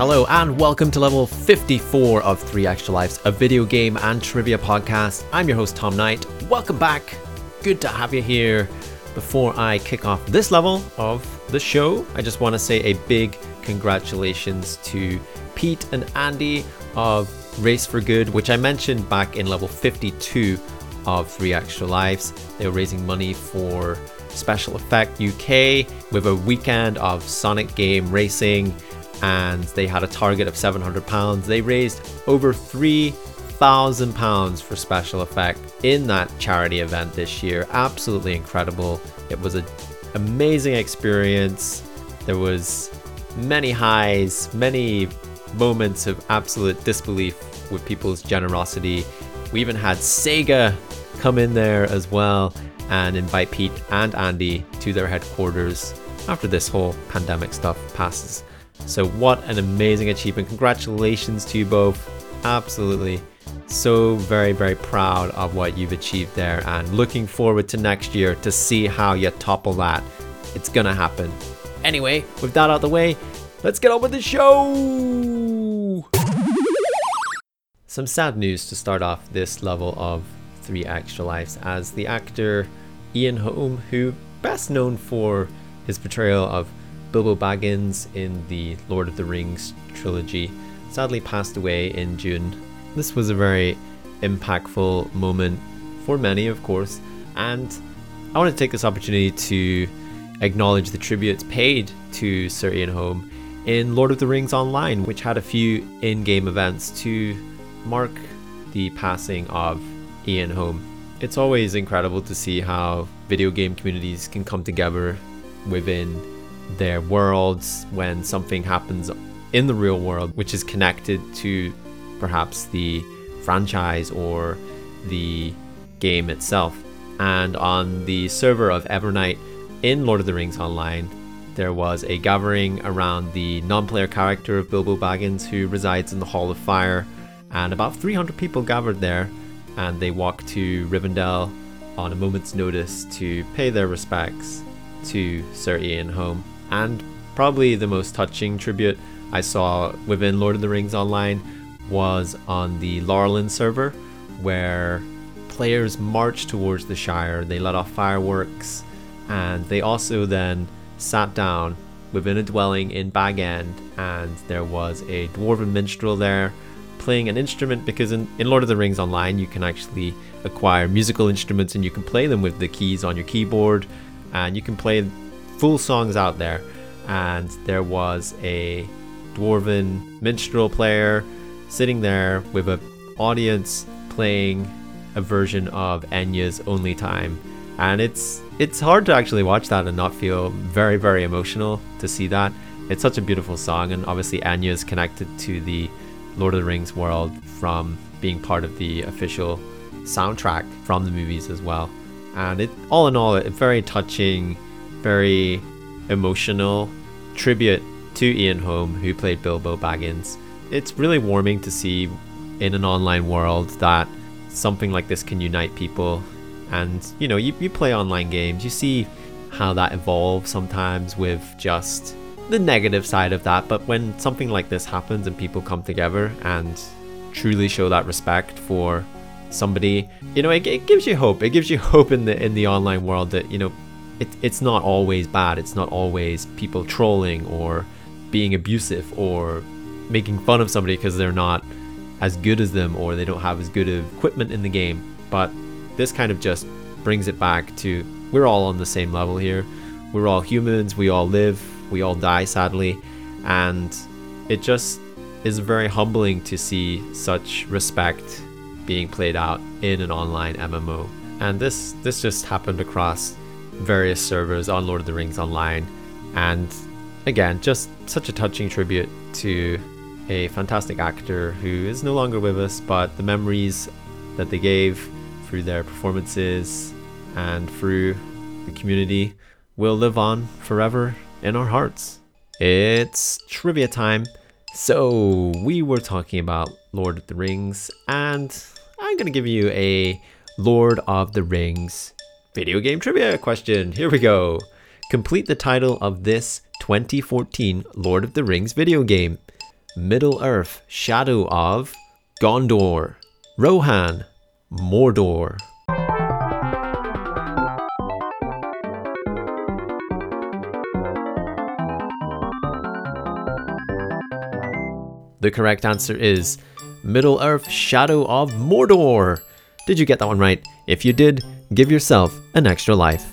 Hello, and welcome to level 54 of 3 Extra Lives, a video game and trivia podcast. I'm your host, Tom Knight. Welcome back. Good to have you here. Before I kick off this level of the show, I just want to say a big congratulations to Pete and Andy of Race for Good, which I mentioned back in level 52 of 3 Extra Lives. They were raising money for Special Effect UK with a weekend of Sonic game racing and they had a target of 700 pounds. They raised over 3,000 pounds for special effect in that charity event this year. Absolutely incredible. It was an amazing experience. There was many highs, many moments of absolute disbelief with people's generosity. We even had Sega come in there as well and invite Pete and Andy to their headquarters after this whole pandemic stuff passes. So, what an amazing achievement! Congratulations to you both. Absolutely. So, very, very proud of what you've achieved there and looking forward to next year to see how you topple that. It's gonna happen. Anyway, with that out of the way, let's get on with the show! Some sad news to start off this level of Three Extra Lives as the actor Ian Holm, who best known for his portrayal of Bilbo Baggins in the Lord of the Rings trilogy, sadly passed away in June. This was a very impactful moment for many, of course, and I want to take this opportunity to acknowledge the tributes paid to Sir Ian Holm in Lord of the Rings Online, which had a few in game events to mark the passing of Ian Holm. It's always incredible to see how video game communities can come together within their worlds when something happens in the real world, which is connected to perhaps the franchise or the game itself. And on the server of Evernight in Lord of the Rings Online, there was a gathering around the non player character of Bilbo Baggins who resides in the Hall of Fire, and about 300 people gathered there, and they walked to Rivendell on a moment's notice to pay their respects to Sir Ian Holm and probably the most touching tribute I saw within Lord of the Rings Online was on the Laurelin server, where players marched towards the Shire. They let off fireworks, and they also then sat down within a dwelling in Bag End, and there was a dwarven minstrel there playing an instrument because in, in Lord of the Rings Online you can actually acquire musical instruments and you can play them with the keys on your keyboard and you can play full songs out there, and there was a dwarven minstrel player sitting there with an audience playing a version of Enya's Only Time. And it's it's hard to actually watch that and not feel very very emotional to see that. It's such a beautiful song and obviously Enya is connected to the Lord of the Rings world from being part of the official soundtrack from the movies as well. And it all in all a very touching very emotional tribute to Ian Holm, who played Bilbo Baggins. It's really warming to see in an online world that something like this can unite people. And, you know, you, you play online games, you see how that evolves sometimes with just the negative side of that. But when something like this happens and people come together and truly show that respect for somebody, you know, it, it gives you hope. It gives you hope in the in the online world that, you know, it, it's not always bad. It's not always people trolling or being abusive or making fun of somebody because they're not as good as them or they don't have as good of equipment in the game. But this kind of just brings it back to we're all on the same level here. We're all humans, we all live, we all die sadly, and it just is very humbling to see such respect being played out in an online MMO. And this this just happened across various servers on Lord of the Rings Online. And again, just such a touching tribute to a fantastic actor who is no longer with us, but the memories that they gave through their performances and through the community will live on forever in our hearts. It's trivia time. So, we were talking about Lord of the Rings, and I'm going to give you a Lord of the Rings Video game trivia question. Here we go. Complete the title of this 2014 Lord of the Rings video game. Middle Earth Shadow of Gondor. Rohan Mordor. The correct answer is Middle Earth Shadow of Mordor. Did you get that one right? If you did, give yourself an extra life.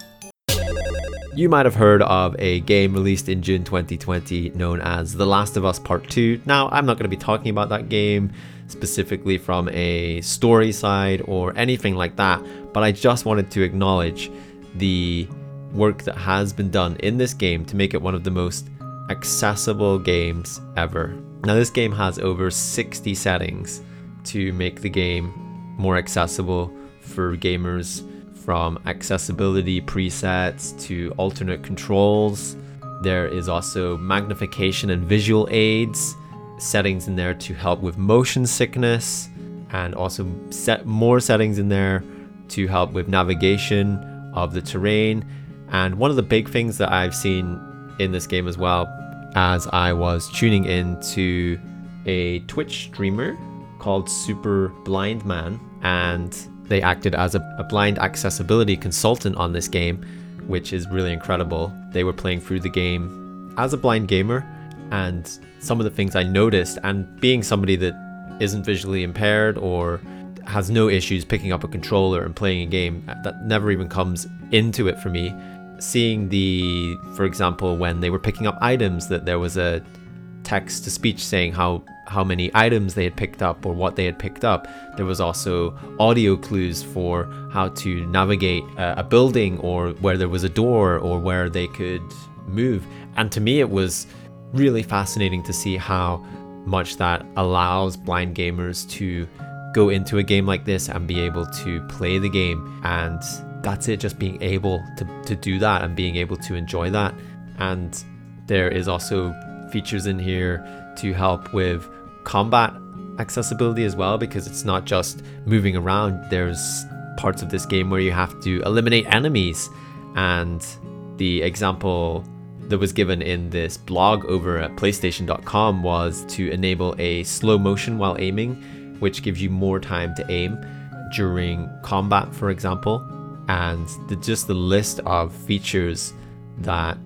You might have heard of a game released in June 2020 known as The Last of Us Part 2. Now, I'm not going to be talking about that game specifically from a story side or anything like that, but I just wanted to acknowledge the work that has been done in this game to make it one of the most accessible games ever. Now, this game has over 60 settings to make the game more accessible for gamers from accessibility presets to alternate controls. There is also magnification and visual aids, settings in there to help with motion sickness, and also set more settings in there to help with navigation of the terrain. And one of the big things that I've seen in this game as well as I was tuning in to a Twitch streamer called Super Blind Man, and they acted as a, a, blind accessibility consultant on this game, which is really incredible. They were playing through the game as a blind gamer, and some of the things I noticed, and being somebody that isn't visually impaired or has no issues picking up a controller and playing a game, that never even comes into it for me seeing the, for example, when they were picking up items, that there was a text to speech saying how how many items they had picked up or what they had picked up. There was also audio clues for how to navigate a, a building or where there was a door or where they could move. And to me, it was really fascinating to see how much that allows blind gamers to go into a game like this and be able to play the game and that's it, just being able to, to do that and being able to enjoy that. And there is also features in here to help with combat accessibility as well, because it's not just moving around. There's parts of this game where you have to eliminate enemies. And the example that was given in this blog over at PlayStation.com was to enable a slow motion while aiming, which gives you more time to aim during combat, for example and the, just the list of features that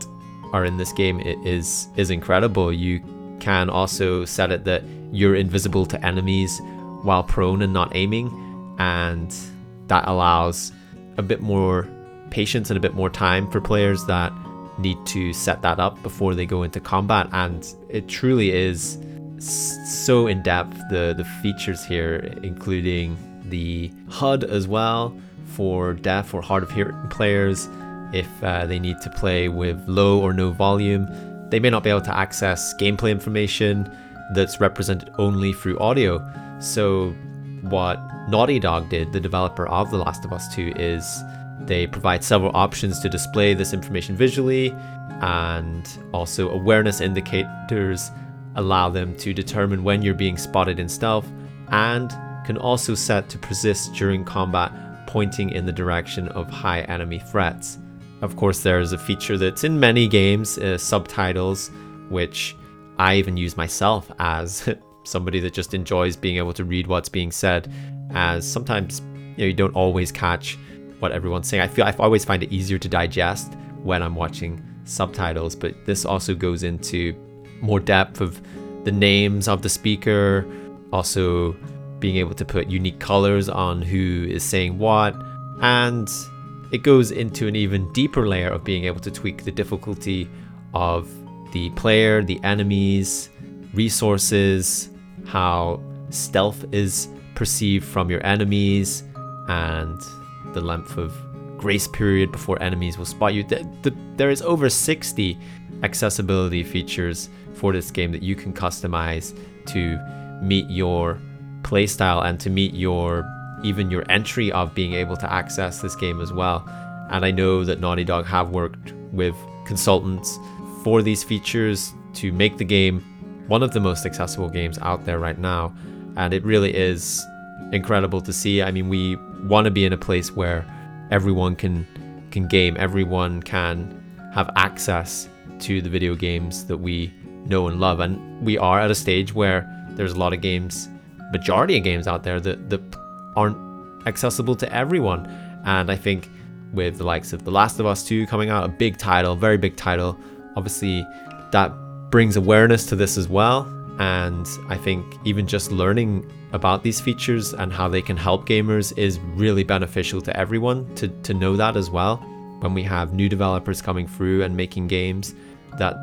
are in this game is is incredible. You can also set it that you're invisible to enemies while prone and not aiming, and that allows a bit more patience and a bit more time for players that need to set that up before they go into combat. And it truly is so in depth the the features here, including the HUD as well for deaf or hard of hearing players if uh, they need to play with low or no volume. They may not be able to access gameplay information that's represented only through audio. So, what Naughty Dog did, the developer of The Last of Us 2, is they provide several options to display this information visually, and also awareness indicators allow them to determine when you're being spotted in stealth, and can also set to persist during combat pointing in the direction of high enemy threats. Of course, there's a feature that's in many games, uh, subtitles, which I even use myself as somebody that just enjoys being able to read what's being said, as sometimes you, know, you don't always catch what everyone's saying. I feel I always find it easier to digest when I'm watching subtitles, but this also goes into more depth of the names of the speaker, also being able to put unique colors on who is saying what, and it goes into an even deeper layer of being able to tweak the difficulty of the player, the enemies, resources, how stealth is perceived from your enemies, and the length of grace period before enemies will spot you. There is over 60 accessibility features for this game that you can customize to meet your playstyle and to meet your even your entry of being able to access this game as well. And I know that Naughty Dog have worked with consultants for these features to make the game one of the most accessible games out there right now. And it really is incredible to see. I mean, we want to be in a place where everyone can can game, everyone can have access to the video games that we know and love. And we are at a stage where there's a lot of games, majority of games out there that, that aren't accessible to everyone. And I think with the likes of The Last of Us 2 coming out, a big title, very big title, obviously that brings awareness to this as well. And I think even just learning about these features and how they can help gamers is really beneficial to everyone to, to know that as well. When we have new developers coming through and making games, that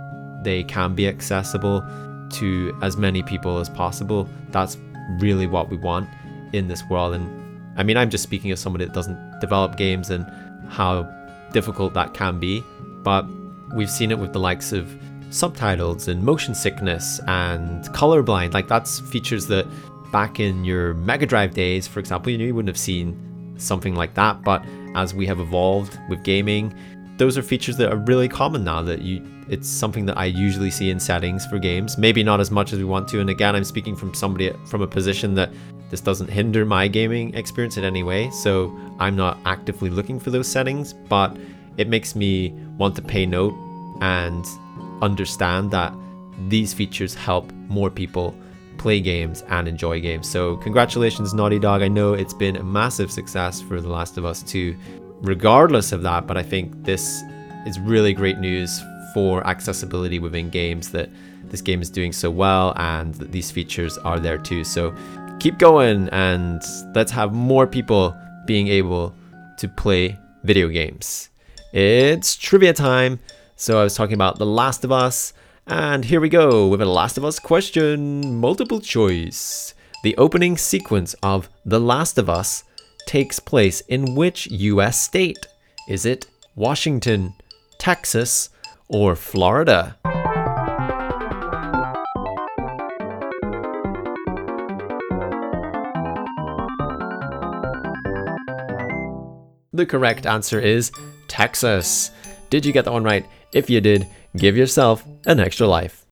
they can be accessible to as many people as possible. That's really what we want in this world. And I mean, I'm just speaking as somebody that doesn't develop games and how difficult that can be. But we've seen it with the likes of subtitles and motion sickness and colorblind. Like, that's features that back in your Mega Drive days, for example, you know, you wouldn't have seen something like that. But as we have evolved with gaming, those are features that are really common now that you it's something that I usually see in settings for games. Maybe not as much as we want to. And again, I'm speaking from somebody from a position that this doesn't hinder my gaming experience in any way. So I'm not actively looking for those settings, but it makes me want to pay note and understand that these features help more people play games and enjoy games. So, congratulations, Naughty Dog. I know it's been a massive success for The Last of Us 2, regardless of that, but I think this is really great news for accessibility within games that this game is doing so well and that these features are there too. So, keep going and let's have more people being able to play video games. It's trivia time. So, I was talking about The Last of Us. And here we go with a Last of Us question, multiple choice. The opening sequence of The Last of Us takes place in which US state? Is it Washington, Texas, or Florida? The correct answer is Texas. Did you get that one right? If you did, give yourself an extra life.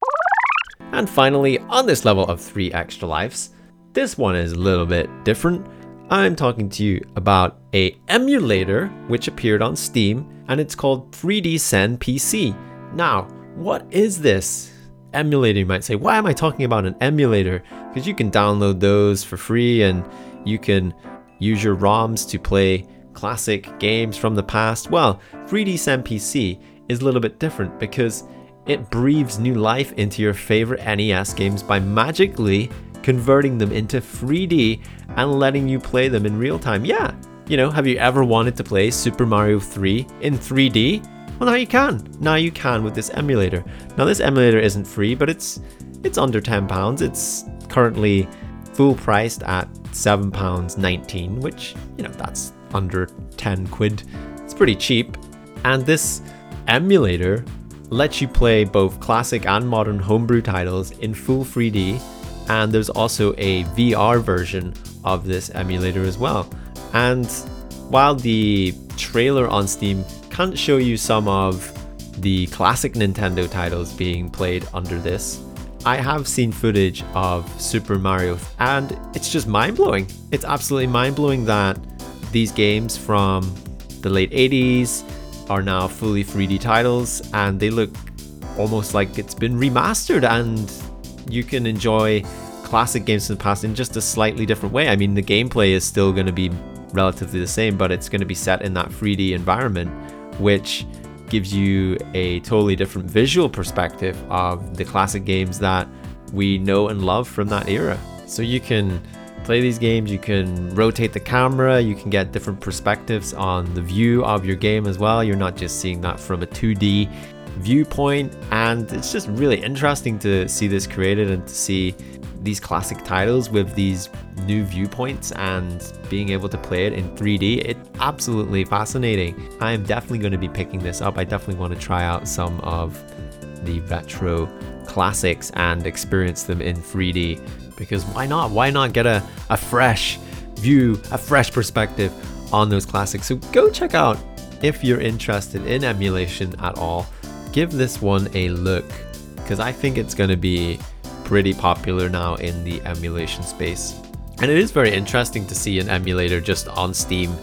And finally, on this level of three extra lives, this one is a little bit different. I'm talking to you about a emulator which appeared on Steam and it's called 3dSen PC. Now, what is this? Emulator, you might say. Why am I talking about an emulator? Because you can download those for free and you can use your ROMs to play classic games from the past. Well, 3dSen PC is a little bit different because it breathes new life into your favorite NES games by magically converting them into 3D and letting you play them in real time. Yeah, you know, have you ever wanted to play Super Mario 3 in 3D? Well, now you can. Now you can with this emulator. Now this emulator isn't free, but it's it's under 10 pounds. It's currently full priced at 7 pounds 19, which, you know, that's under 10 quid. It's pretty cheap. And this emulator lets you play both classic and modern homebrew titles in full 3D, and there's also a VR version of this emulator as well. And while the trailer on Steam can't show you some of the classic Nintendo titles being played under this, I have seen footage of Super Mario, and it's just mind blowing. It's absolutely mind blowing that these games from the late 80s, are now fully 3D titles and they look almost like it's been remastered and you can enjoy classic games from the past in just a slightly different way. I mean, the gameplay is still going to be relatively the same, but it's going to be set in that 3D environment, which gives you a totally different visual perspective of the classic games that we know and love from that era. So you can play these games, you can rotate the camera, you can get different perspectives on the view of your game as well. You're not just seeing that from a 2D viewpoint, and it's just really interesting to see this created and to see these classic titles with these new viewpoints and being able to play it in 3D. It's absolutely fascinating. I am definitely going to be picking this up. I definitely want to try out some of the retro classics and experience them in 3D because why not? Why not get a, a fresh view, a fresh perspective on those classics? So go check out if you're interested in emulation at all. Give this one a look because I think it's going to be pretty popular now in the emulation space. And it is very interesting to see an emulator just on Steam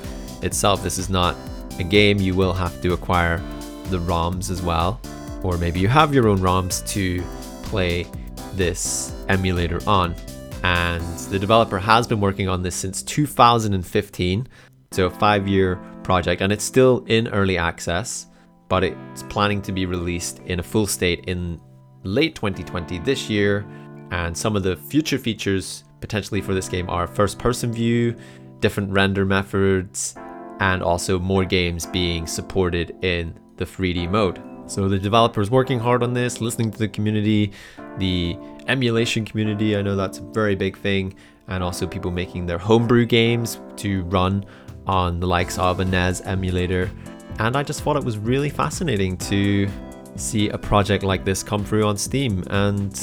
itself. This is not a game, you will have to acquire the ROMs as well. Or maybe you have your own ROMs to play this emulator on. And the developer has been working on this since 2015, so a five year project, and it's still in early access, but it's planning to be released in a full state in late 2020 this year. And some of the future features potentially for this game are first person view, different render methods, and also more games being supported in the 3D mode. So the developers working hard on this, listening to the community, the emulation community, I know that's a very big thing, and also people making their homebrew games to run on the likes of a NES emulator. And I just thought it was really fascinating to see a project like this come through on Steam. And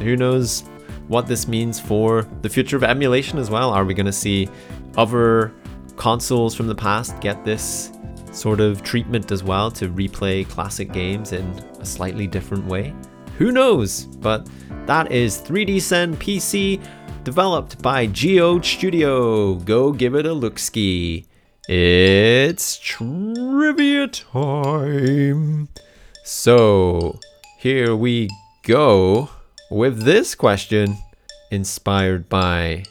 who knows what this means for the future of emulation as well. Are we going to see other consoles from the past get this sort of treatment as well to replay classic games in a slightly different way? Who knows? But that is 3dSen PC developed by Geod Studio. Go give it a look ski. It's trivia time. So, here we go with this question inspired by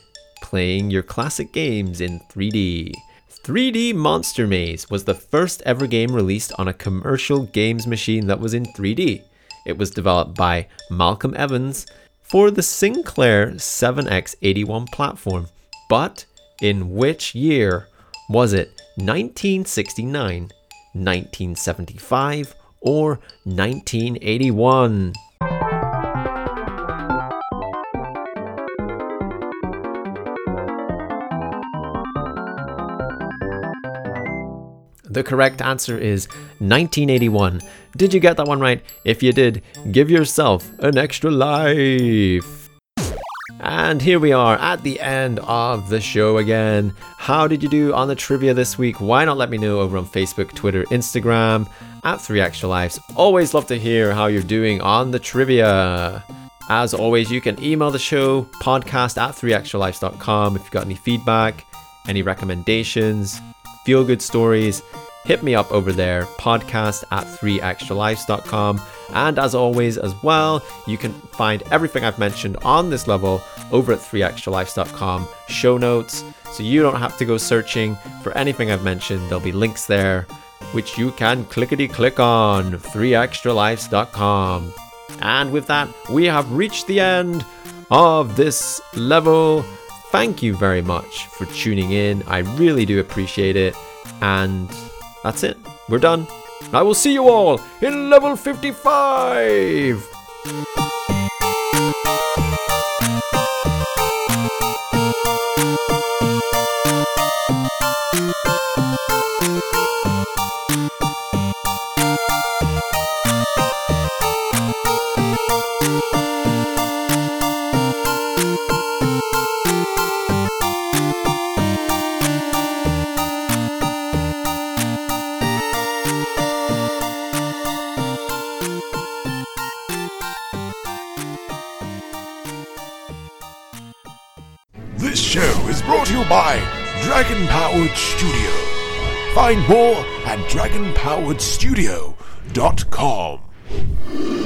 playing your classic games in 3D. 3D Monster Maze was the first ever game released on a commercial games machine that was in 3D. It was developed by Malcolm Evans for the Sinclair ZX81 platform. But in which year was it 1969, 1975, or 1981? The correct answer is 1981. Did you get that one right? If you did, give yourself an extra life. And here we are at the end of the show again. How did you do on the trivia this week? Why not let me know over on Facebook, Twitter, Instagram at 3 Extra Lives. Always love to hear how you're doing on the trivia. As always, you can email the show podcast at 3extralives.com if you've got any feedback, any recommendations, feel good stories hit me up over there, podcast at 3extralives.com. And as always, as well, you can find everything I've mentioned on this level over at 3extralives.com, show notes, so you don't have to go searching for anything I've mentioned. There'll be links there, which you can clickety click on, 3extralives.com. And with that, we have reached the end of this level. Thank you very much for tuning in. I really do appreciate it. And that's it. We're done. I will see you all in level 55! By Dragon Powered Studio. Find more at dragonpoweredstudio.com.